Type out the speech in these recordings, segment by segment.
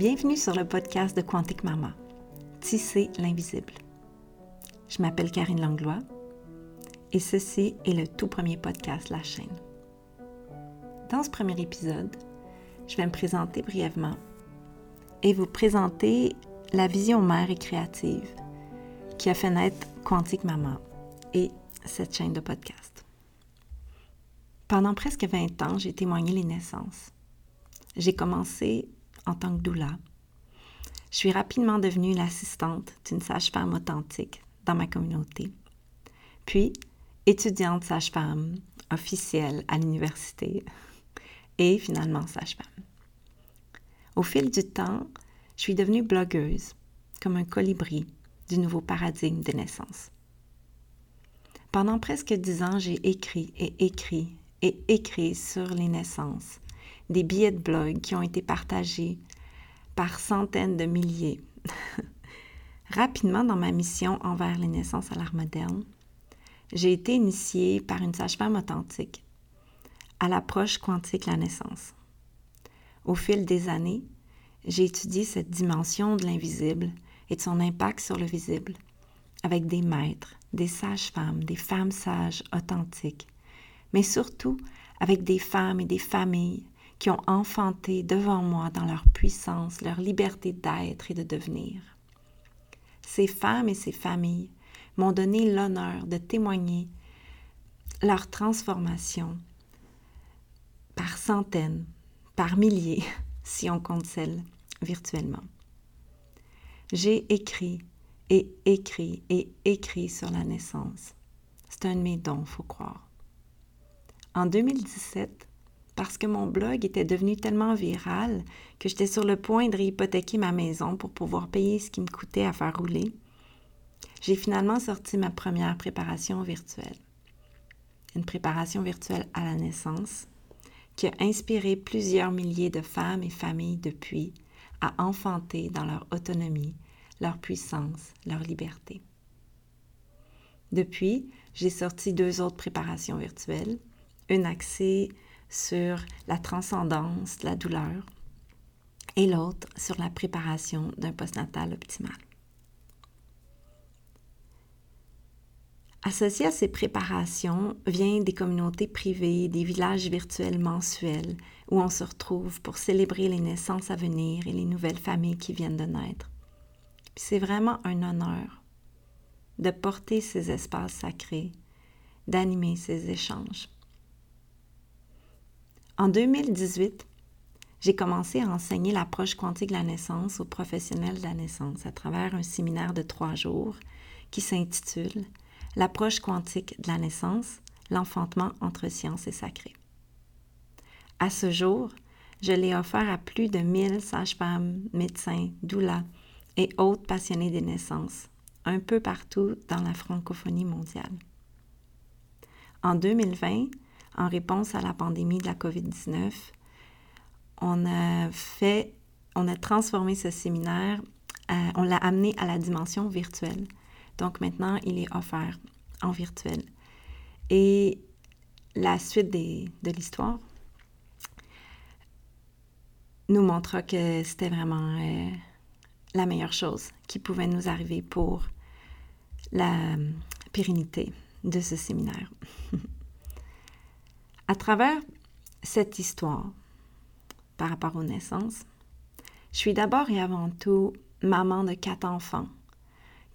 Bienvenue sur le podcast de Quantique Mama, Tisser l'invisible. Je m'appelle Karine Langlois et ceci est le tout premier podcast de la chaîne. Dans ce premier épisode, je vais me présenter brièvement et vous présenter la vision mère et créative qui a fait naître Quantique Mama et cette chaîne de podcast. Pendant presque 20 ans, j'ai témoigné les naissances. J'ai commencé en tant que doula. Je suis rapidement devenue l'assistante d'une sage-femme authentique dans ma communauté. Puis, étudiante sage-femme officielle à l'université et finalement sage-femme. Au fil du temps, je suis devenue blogueuse, comme un colibri du nouveau paradigme des naissances. Pendant presque dix ans, j'ai écrit et écrit et écrit sur les naissances, des billets de blog qui ont été partagés par centaines de milliers. Rapidement, dans ma mission envers les naissances à l'art moderne, j'ai été initiée par une sage-femme authentique à l'approche quantique la naissance. Au fil des années, j'ai étudié cette dimension de l'invisible et de son impact sur le visible, avec des maîtres, des sages-femmes, des femmes sages authentiques, mais surtout avec des femmes et des familles qui ont enfanté devant moi dans leur puissance, leur liberté d'être et de devenir. Ces femmes et ces familles m'ont donné l'honneur de témoigner leur transformation par centaines, par milliers, si on compte celles virtuellement. J'ai écrit et écrit et écrit sur la naissance. C'est un de mes dons, faut croire. En 2017, parce que mon blog était devenu tellement viral que j'étais sur le point de réhypothéquer ma maison pour pouvoir payer ce qui me coûtait à faire rouler, j'ai finalement sorti ma première préparation virtuelle. Une préparation virtuelle à la naissance qui a inspiré plusieurs milliers de femmes et familles depuis à enfanter dans leur autonomie, leur puissance, leur liberté. Depuis, j'ai sorti deux autres préparations virtuelles, une axée sur la transcendance de la douleur et l'autre sur la préparation d'un postnatal optimal. Associé à ces préparations vient des communautés privées, des villages virtuels mensuels où on se retrouve pour célébrer les naissances à venir et les nouvelles familles qui viennent de naître. C'est vraiment un honneur de porter ces espaces sacrés, d'animer ces échanges. En 2018, j'ai commencé à enseigner l'approche quantique de la naissance aux professionnels de la naissance à travers un séminaire de trois jours qui s'intitule L'approche quantique de la naissance, l'enfantement entre science et sacré. À ce jour, je l'ai offert à plus de 1000 sages-femmes, médecins, doulas et autres passionnés des naissances, un peu partout dans la francophonie mondiale. En 2020, en réponse à la pandémie de la COVID-19, on a fait, on a transformé ce séminaire, euh, on l'a amené à la dimension virtuelle. Donc maintenant, il est offert en virtuel. Et la suite de l'histoire nous montre que c'était vraiment euh, la meilleure chose qui pouvait nous arriver pour la pérennité de ce séminaire. À travers cette histoire par rapport aux naissances, je suis d'abord et avant tout maman de quatre enfants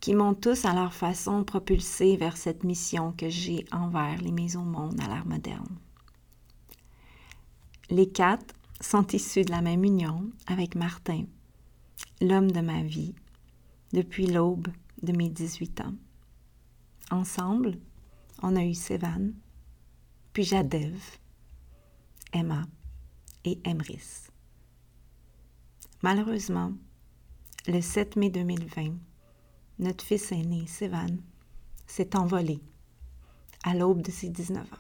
qui m'ont tous à leur façon propulsée vers cette mission que j'ai envers les maisons monde à l'ère moderne. Les quatre sont issus de la même union avec Martin, l'homme de ma vie, depuis l'aube de mes 18 ans. Ensemble, on a eu Sévan, puis Jadev, Emma et Emrys. Malheureusement, le 7 mai 2020, notre fils aîné, Sévan, s'est envolé à l'aube de ses 19 ans.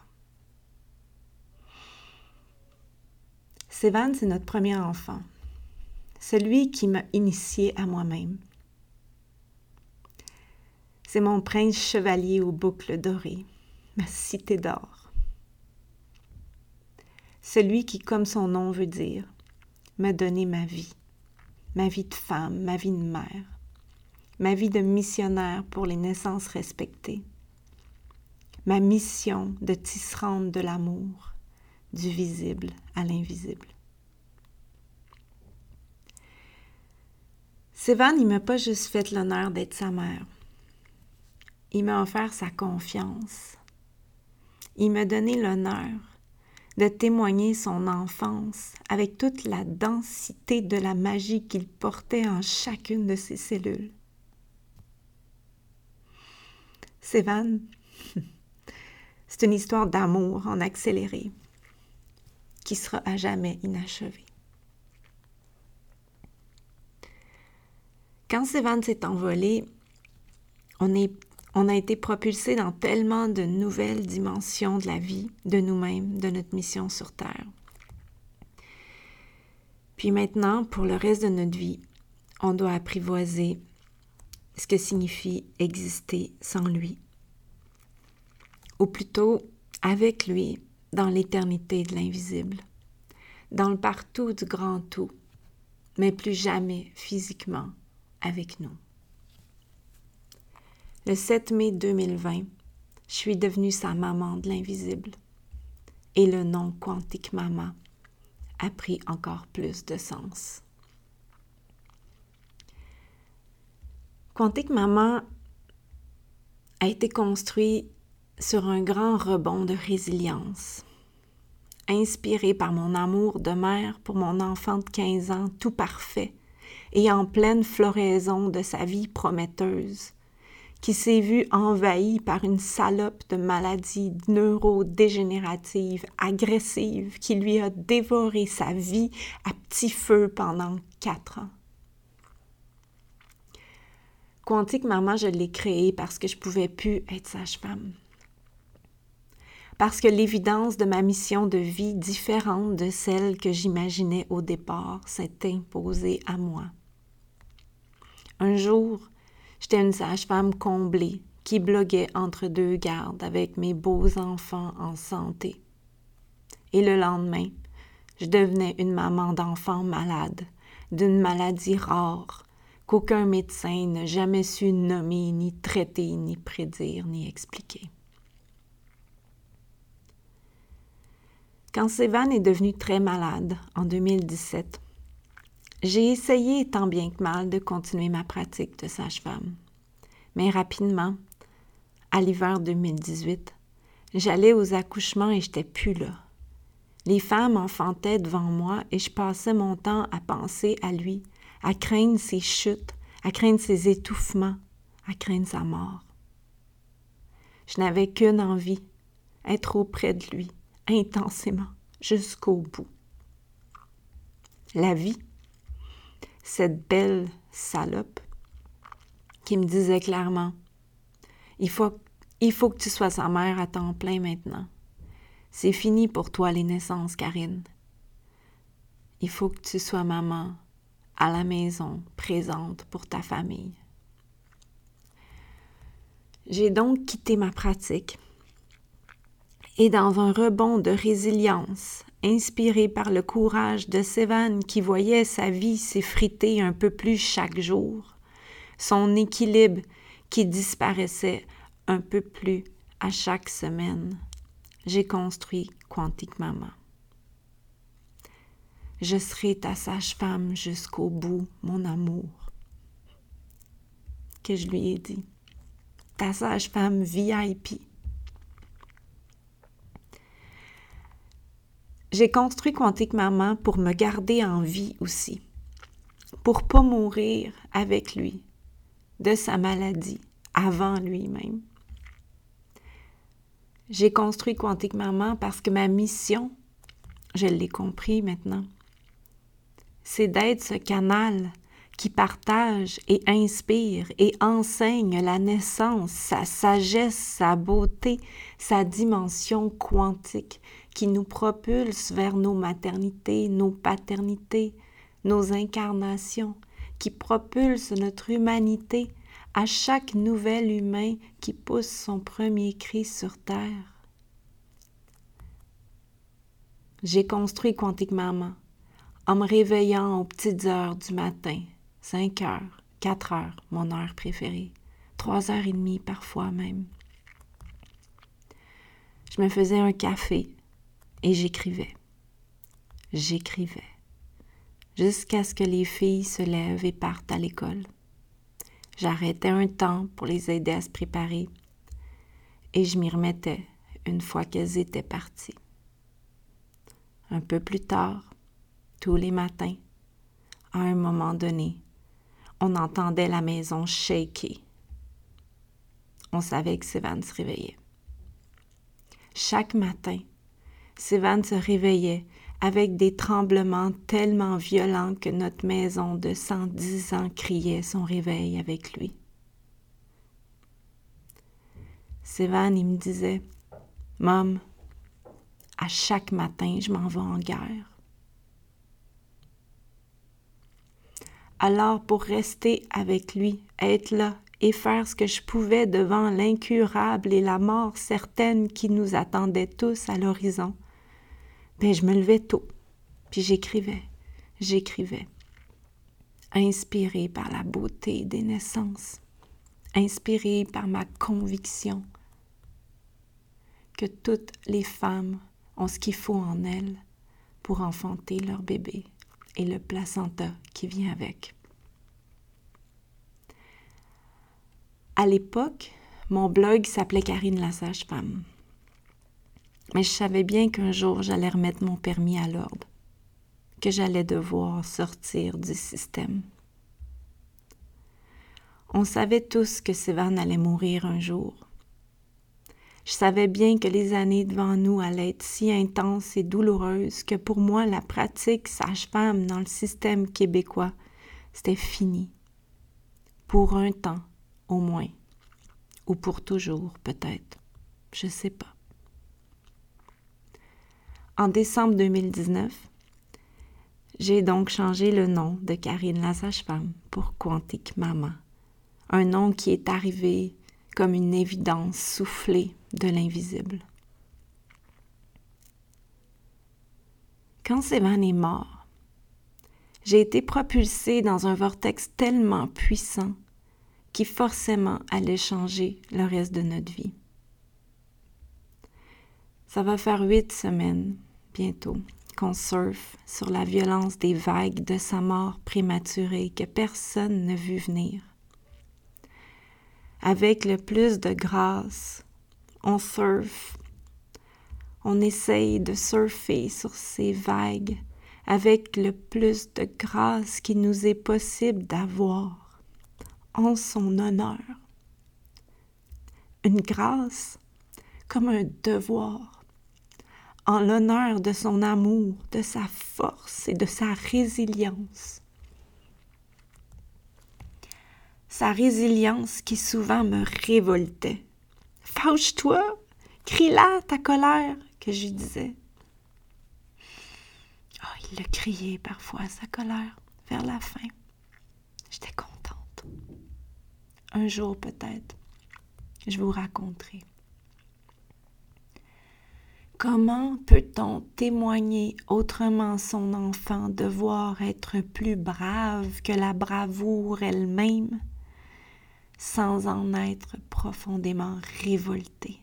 Sévan, c'est notre premier enfant, celui qui m'a initié à moi-même. C'est mon prince chevalier aux boucles dorées, ma cité d'or celui qui, comme son nom veut dire, m'a donné ma vie, ma vie de femme, ma vie de mère, ma vie de missionnaire pour les naissances respectées, ma mission de tisserande de l'amour, du visible à l'invisible. Sévan, il m'a pas juste fait l'honneur d'être sa mère. Il m'a offert sa confiance. Il m'a donné l'honneur de témoigner son enfance avec toute la densité de la magie qu'il portait en chacune de ses cellules. Sévan, c'est une histoire d'amour en accéléré qui sera à jamais inachevée. Quand Sévan s'est envolé, on, est, on a été propulsé dans tellement de nouvelles dimensions de la vie, de nous-mêmes, de notre mission sur Terre. Puis maintenant, pour le reste de notre vie, on doit apprivoiser ce que signifie exister sans lui, ou plutôt avec lui dans l'éternité de l'invisible, dans le partout du grand tout, mais plus jamais physiquement avec nous. Le 7 mai 2020, je suis devenue sa maman de l'invisible et le nom quantique maman a pris encore plus de sens. Quantique Maman a été construit sur un grand rebond de résilience, inspiré par mon amour de mère pour mon enfant de 15 ans tout parfait et en pleine floraison de sa vie prometteuse, qui s'est vue envahie par une salope de maladie neurodégénérative agressive qui lui a dévoré sa vie à petit feu pendant quatre ans. Quantique Maman, je l'ai créé parce que je pouvais plus être sage-femme. Parce que l'évidence de ma mission de vie différente de celle que j'imaginais au départ s'est imposée à moi. Un jour, j'étais une sage-femme comblée qui bloguait entre deux gardes avec mes beaux enfants en santé. Et le lendemain, je devenais une maman d'enfants malade, d'une maladie rare, qu'aucun médecin n'a jamais su nommer, ni traiter, ni prédire, ni expliquer. Quand Sévan est devenu très malade en 2017, j'ai essayé tant bien que mal de continuer ma pratique de sage-femme. Mais rapidement, à l'hiver 2018, j'allais aux accouchements et j'étais plus là. Les femmes enfantaient devant moi et je passais mon temps à penser à lui, à craindre ses chutes, à craindre ses étouffements, à craindre sa mort. Je n'avais qu'une envie, être auprès de lui, intensément, jusqu'au bout. La vie, cette belle salope, qui me disait clairement, il faut, il faut que tu sois sa mère à temps plein maintenant. C'est fini pour toi les naissances, Karine. Il faut que tu sois maman à la maison, présente pour ta famille. J'ai donc quitté ma pratique et dans un rebond de résilience, inspiré par le courage de Sévan qui voyait sa vie s'effriter un peu plus chaque jour, son équilibre qui disparaissait un peu plus à chaque semaine, j'ai construit Quantique Maman. Je serai ta sage-femme jusqu'au bout, mon amour. Que je lui ai dit. Ta sage-femme VIP. J'ai construit Quantique Maman pour me garder en vie aussi, pour pas mourir avec lui de sa maladie avant lui-même. J'ai construit Quantique Maman parce que ma mission, je l'ai compris maintenant, c'est d'être ce canal qui partage et inspire et enseigne la naissance, sa sagesse, sa beauté, sa dimension quantique, qui nous propulse vers nos maternités, nos paternités, nos incarnations, qui propulse notre humanité à chaque nouvel humain qui pousse son premier cri sur terre. J'ai construit Quantique Maman en me réveillant aux petites heures du matin cinq heures, quatre heures, mon heure préférée, trois heures et demie parfois même. Je me faisais un café et j'écrivais. J'écrivais. Jusqu'à ce que les filles se lèvent et partent à l'école. J'arrêtais un temps pour les aider à se préparer et je m'y remettais une fois qu'elles étaient parties. Un peu plus tard, tous les matins, à un moment donné, on entendait la maison shaker. On savait que Sévan se réveillait. Chaque matin, Sévan se réveillait avec des tremblements tellement violents que notre maison de 110 ans criait son réveil avec lui. Sévan, il me disait, Mom, à chaque matin, je m'en vais en guerre. Alors, pour rester avec lui, être là et faire ce que je pouvais devant l'incurable et la mort certaine qui nous attendait tous à l'horizon, ben, je me levais tôt, puis j'écrivais, j'écrivais, inspiré par la beauté des naissances, inspiré par ma conviction que toutes les femmes ont ce qu'il faut en elles pour enfanter leur bébé et le placenta qui vient avec. À l'époque, mon blog s'appelait Karine la sage-femme. Mais je savais bien qu'un jour j'allais remettre mon permis à l'ordre, que j'allais devoir sortir du système. On savait tous que Sévan allait mourir un jour. Je savais bien que les années devant nous allaient être si intenses et douloureuses que pour moi, la pratique sage-femme dans le système québécois, c'était fini. Pour un temps, au moins. Ou pour toujours, peut-être. Je sais pas. En décembre 2019, j'ai donc changé le nom de Karine la sage-femme pour Quantique Maman. Un nom qui est arrivé comme une évidence soufflée de l'invisible. Quand Sévan est mort, j'ai été propulsée dans un vortex tellement puissant qui forcément allait changer le reste de notre vie. Ça va faire huit semaines, bientôt, qu'on surfe sur la violence des vagues de sa mort prématurée que personne n'a vu venir. Avec le plus de grâce, on surfe, on essaye de surfer sur ces vagues avec le plus de grâce qui nous est possible d'avoir en son honneur. Une grâce comme un devoir, en l'honneur de son amour, de sa force et de sa résilience. Sa résilience qui souvent me révoltait Fâche-toi, crie-la ta colère, que je lui disais. Oh, il a crié parfois sa colère vers la fin. J'étais contente. Un jour peut-être, je vous raconterai. Comment peut-on témoigner autrement son enfant devoir être plus brave que la bravoure elle-même sans en être profondément révolté.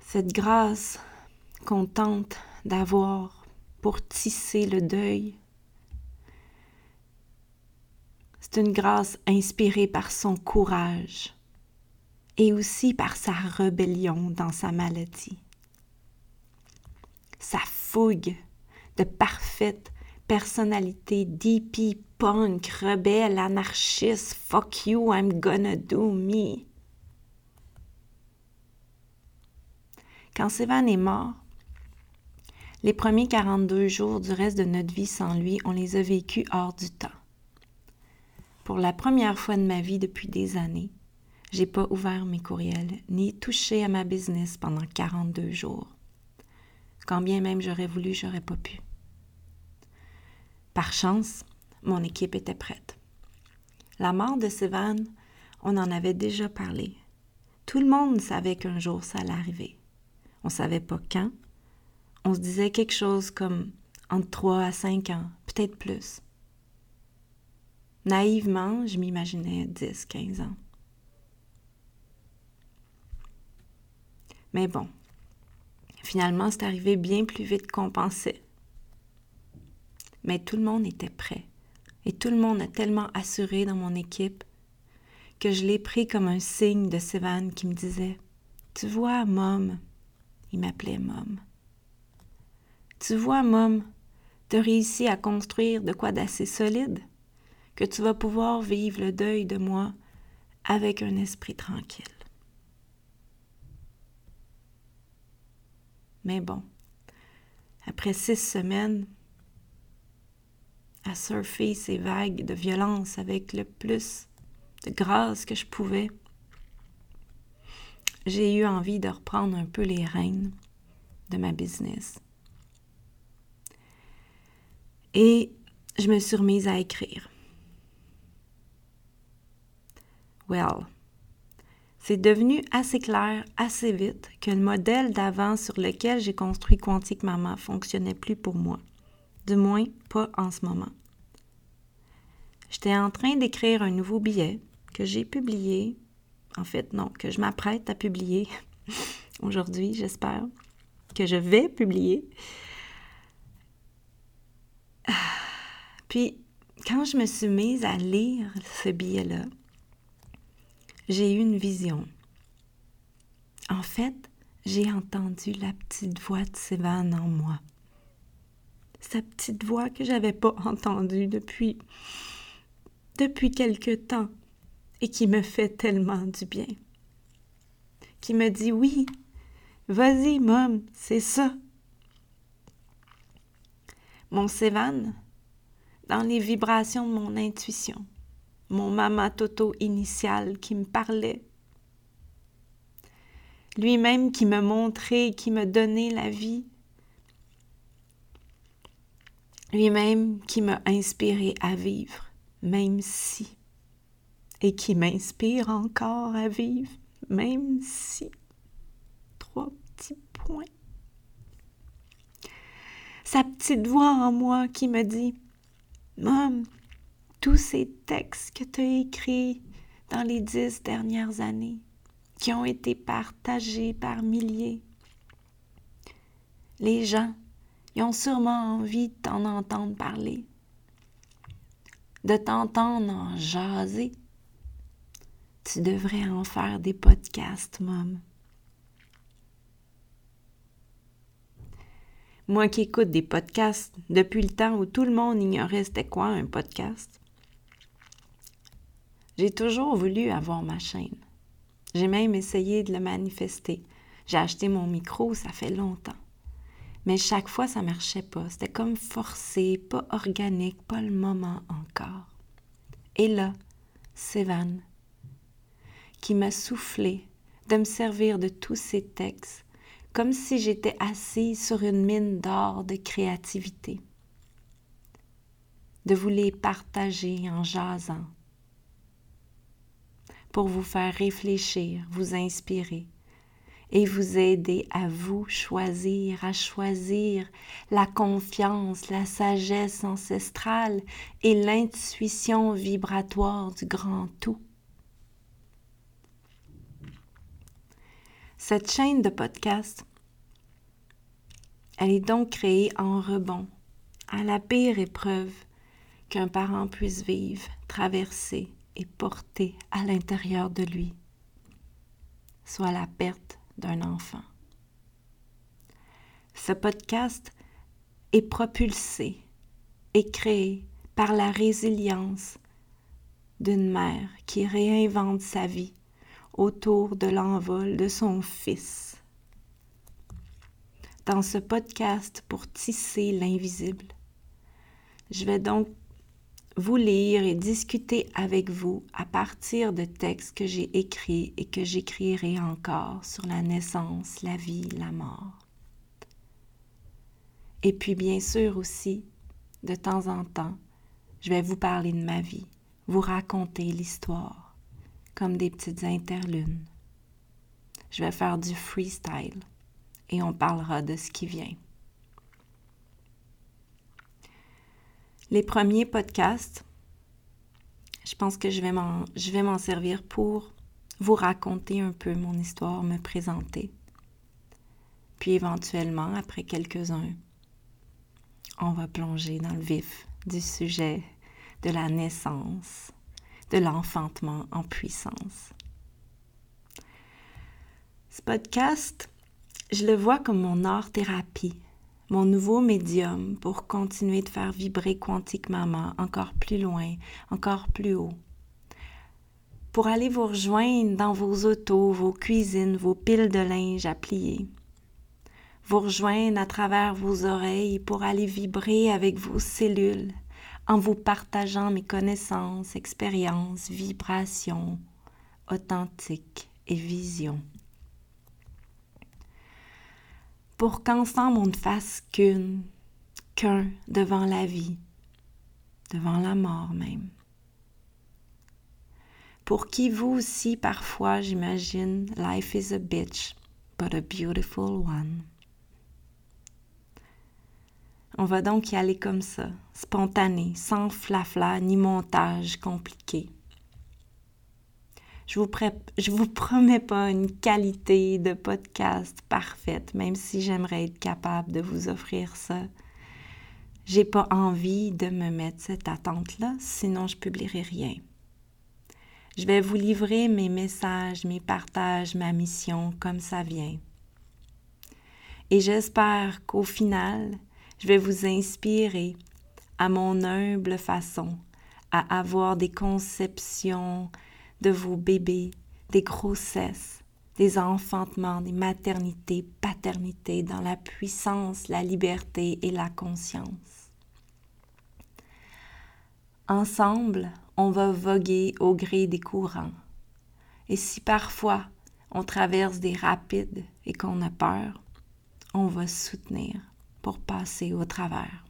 Cette grâce qu'on tente d'avoir pour tisser le deuil, c'est une grâce inspirée par son courage et aussi par sa rébellion dans sa maladie. Sa fougue de parfaite personnalité d'hippie, punk, rebelle, anarchiste, fuck you, I'm gonna do me. Quand Sévan est mort, les premiers 42 jours du reste de notre vie sans lui, on les a vécus hors du temps. Pour la première fois de ma vie depuis des années, j'ai pas ouvert mes courriels ni touché à ma business pendant 42 jours. Quand bien même j'aurais voulu, j'aurais pas pu. Par chance, mon équipe était prête. La mort de Sévan, on en avait déjà parlé. Tout le monde savait qu'un jour ça allait arriver. On savait pas quand. On se disait quelque chose comme entre 3 à 5 ans, peut-être plus. Naïvement, je m'imaginais 10, 15 ans. Mais bon, finalement, c'est arrivé bien plus vite qu'on pensait. Mais tout le monde était prêt. Et tout le monde a tellement assuré dans mon équipe que je l'ai pris comme un signe de Sévan qui me disait Tu vois, Mom, il m'appelait Mom. Tu vois, Mom, tu as réussi à construire de quoi d'assez solide, que tu vas pouvoir vivre le deuil de moi avec un esprit tranquille. Mais bon, après six semaines à surfer ces vagues de violence avec le plus de grâce que je pouvais, j'ai eu envie de reprendre un peu les rênes de ma business. Et je me suis remise à écrire. Well, c'est devenu assez clair assez vite que le modèle d'avant sur lequel j'ai construit Quantique Mama fonctionnait plus pour moi. Du moins, pas en ce moment. J'étais en train d'écrire un nouveau billet que j'ai publié, en fait non, que je m'apprête à publier aujourd'hui, j'espère, que je vais publier. Puis, quand je me suis mise à lire ce billet-là, j'ai eu une vision. En fait, j'ai entendu la petite voix de Sévan en moi. Sa petite voix que j'avais pas entendue depuis depuis quelque temps et qui me fait tellement du bien. Qui me dit oui, vas-y, mom, c'est ça. Mon Sévan, dans les vibrations de mon intuition, mon mama Toto initial qui me parlait, lui-même qui me montrait, qui me donnait la vie, lui-même qui m'a inspiré à vivre, même si et qui m'inspire encore à vivre, même si. Trois petits points. Sa petite voix en moi qui me dit Mom, tous ces textes que tu as écrits dans les dix dernières années, qui ont été partagés par milliers, les gens, ils ont sûrement envie de t'en entendre parler, de t'entendre en jaser tu devrais en faire des podcasts, Mom. Moi qui écoute des podcasts depuis le temps où tout le monde ignorait c'était quoi un podcast, j'ai toujours voulu avoir ma chaîne. J'ai même essayé de le manifester. J'ai acheté mon micro, ça fait longtemps. Mais chaque fois, ça marchait pas. C'était comme forcé, pas organique, pas le moment encore. Et là, Sévan, qui m'a soufflé de me servir de tous ces textes, comme si j'étais assise sur une mine d'or de créativité, de vous les partager en jasant, pour vous faire réfléchir, vous inspirer et vous aider à vous choisir, à choisir la confiance, la sagesse ancestrale et l'intuition vibratoire du grand tout. Cette chaîne de podcast, elle est donc créée en rebond à la pire épreuve qu'un parent puisse vivre, traverser et porter à l'intérieur de lui, soit la perte d'un enfant. Ce podcast est propulsé et créé par la résilience d'une mère qui réinvente sa vie autour de l'envol de son fils. Dans ce podcast pour tisser l'invisible, je vais donc vous lire et discuter avec vous à partir de textes que j'ai écrits et que j'écrirai encore sur la naissance, la vie, la mort. Et puis bien sûr aussi, de temps en temps, je vais vous parler de ma vie, vous raconter l'histoire comme des petites interlunes. Je vais faire du freestyle et on parlera de ce qui vient. Les premiers podcasts, je pense que je vais m'en, servir pour vous raconter un peu mon histoire, me présenter. Puis éventuellement, après quelques-uns, on va plonger dans le vif du sujet de la naissance, de l'enfantement en puissance. Ce podcast, je le vois comme mon art-thérapie, mon nouveau médium pour continuer de faire vibrer Quantique Maman encore plus loin, encore plus haut. Pour aller vous rejoindre dans vos autos, vos cuisines, vos piles de linge à plier. Vous rejoindre à travers vos oreilles pour aller vibrer avec vos cellules en vous partageant mes connaissances, expériences, vibrations authentiques et visions pour qu'ensemble on ne fasse qu'une, qu'un devant la vie, devant la mort même. Pour qui vous aussi parfois, j'imagine, life is a bitch, but a beautiful one. On va donc y aller comme ça, spontané, sans flafla ni montage compliqué. Je vous, vous promets pas une qualité de podcast parfaite, même si j'aimerais être capable de vous offrir ça. J'ai pas envie de me mettre cette attente-là, sinon je publierai rien. Je vais vous livrer mes messages, mes partages, ma mission comme ça vient. Et j'espère qu'au final, je vais vous inspirer à mon humble façon à avoir des conceptions de vos bébés, des grossesses, des enfantements, des maternités, paternités, dans la puissance, la liberté et la conscience. Ensemble, on va voguer au gré des courants. Et si parfois on traverse des rapides et qu'on a peur, on va soutenir pour passer au travers.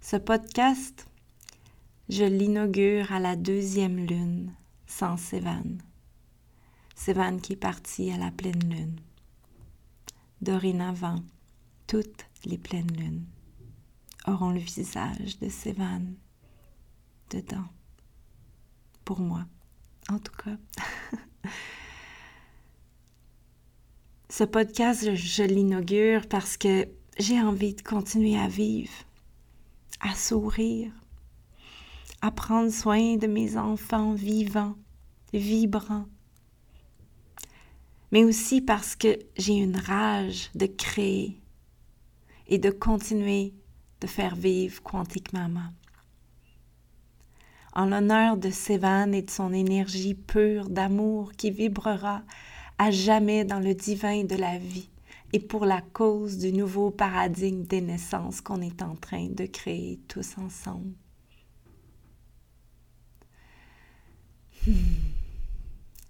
Ce podcast je l'inaugure à la deuxième lune sans Sévan. Sévan qui est parti à la pleine lune. Dorénavant, toutes les pleines lunes auront le visage de Sévan dedans. Pour moi, en tout cas. Ce podcast, je l'inaugure parce que j'ai envie de continuer à vivre, à sourire, à prendre soin de mes enfants vivants, vibrants, mais aussi parce que j'ai une rage de créer et de continuer de faire vivre Quantique Maman. En l'honneur de Sévan et de son énergie pure d'amour qui vibrera à jamais dans le divin de la vie et pour la cause du nouveau paradigme des naissances qu'on est en train de créer tous ensemble.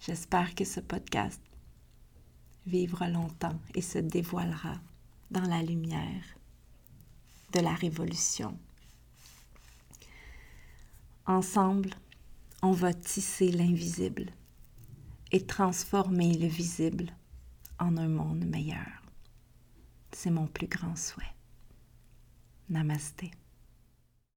J'espère que ce podcast vivra longtemps et se dévoilera dans la lumière de la révolution. Ensemble, on va tisser l'invisible et transformer le visible en un monde meilleur. C'est mon plus grand souhait. Namasté.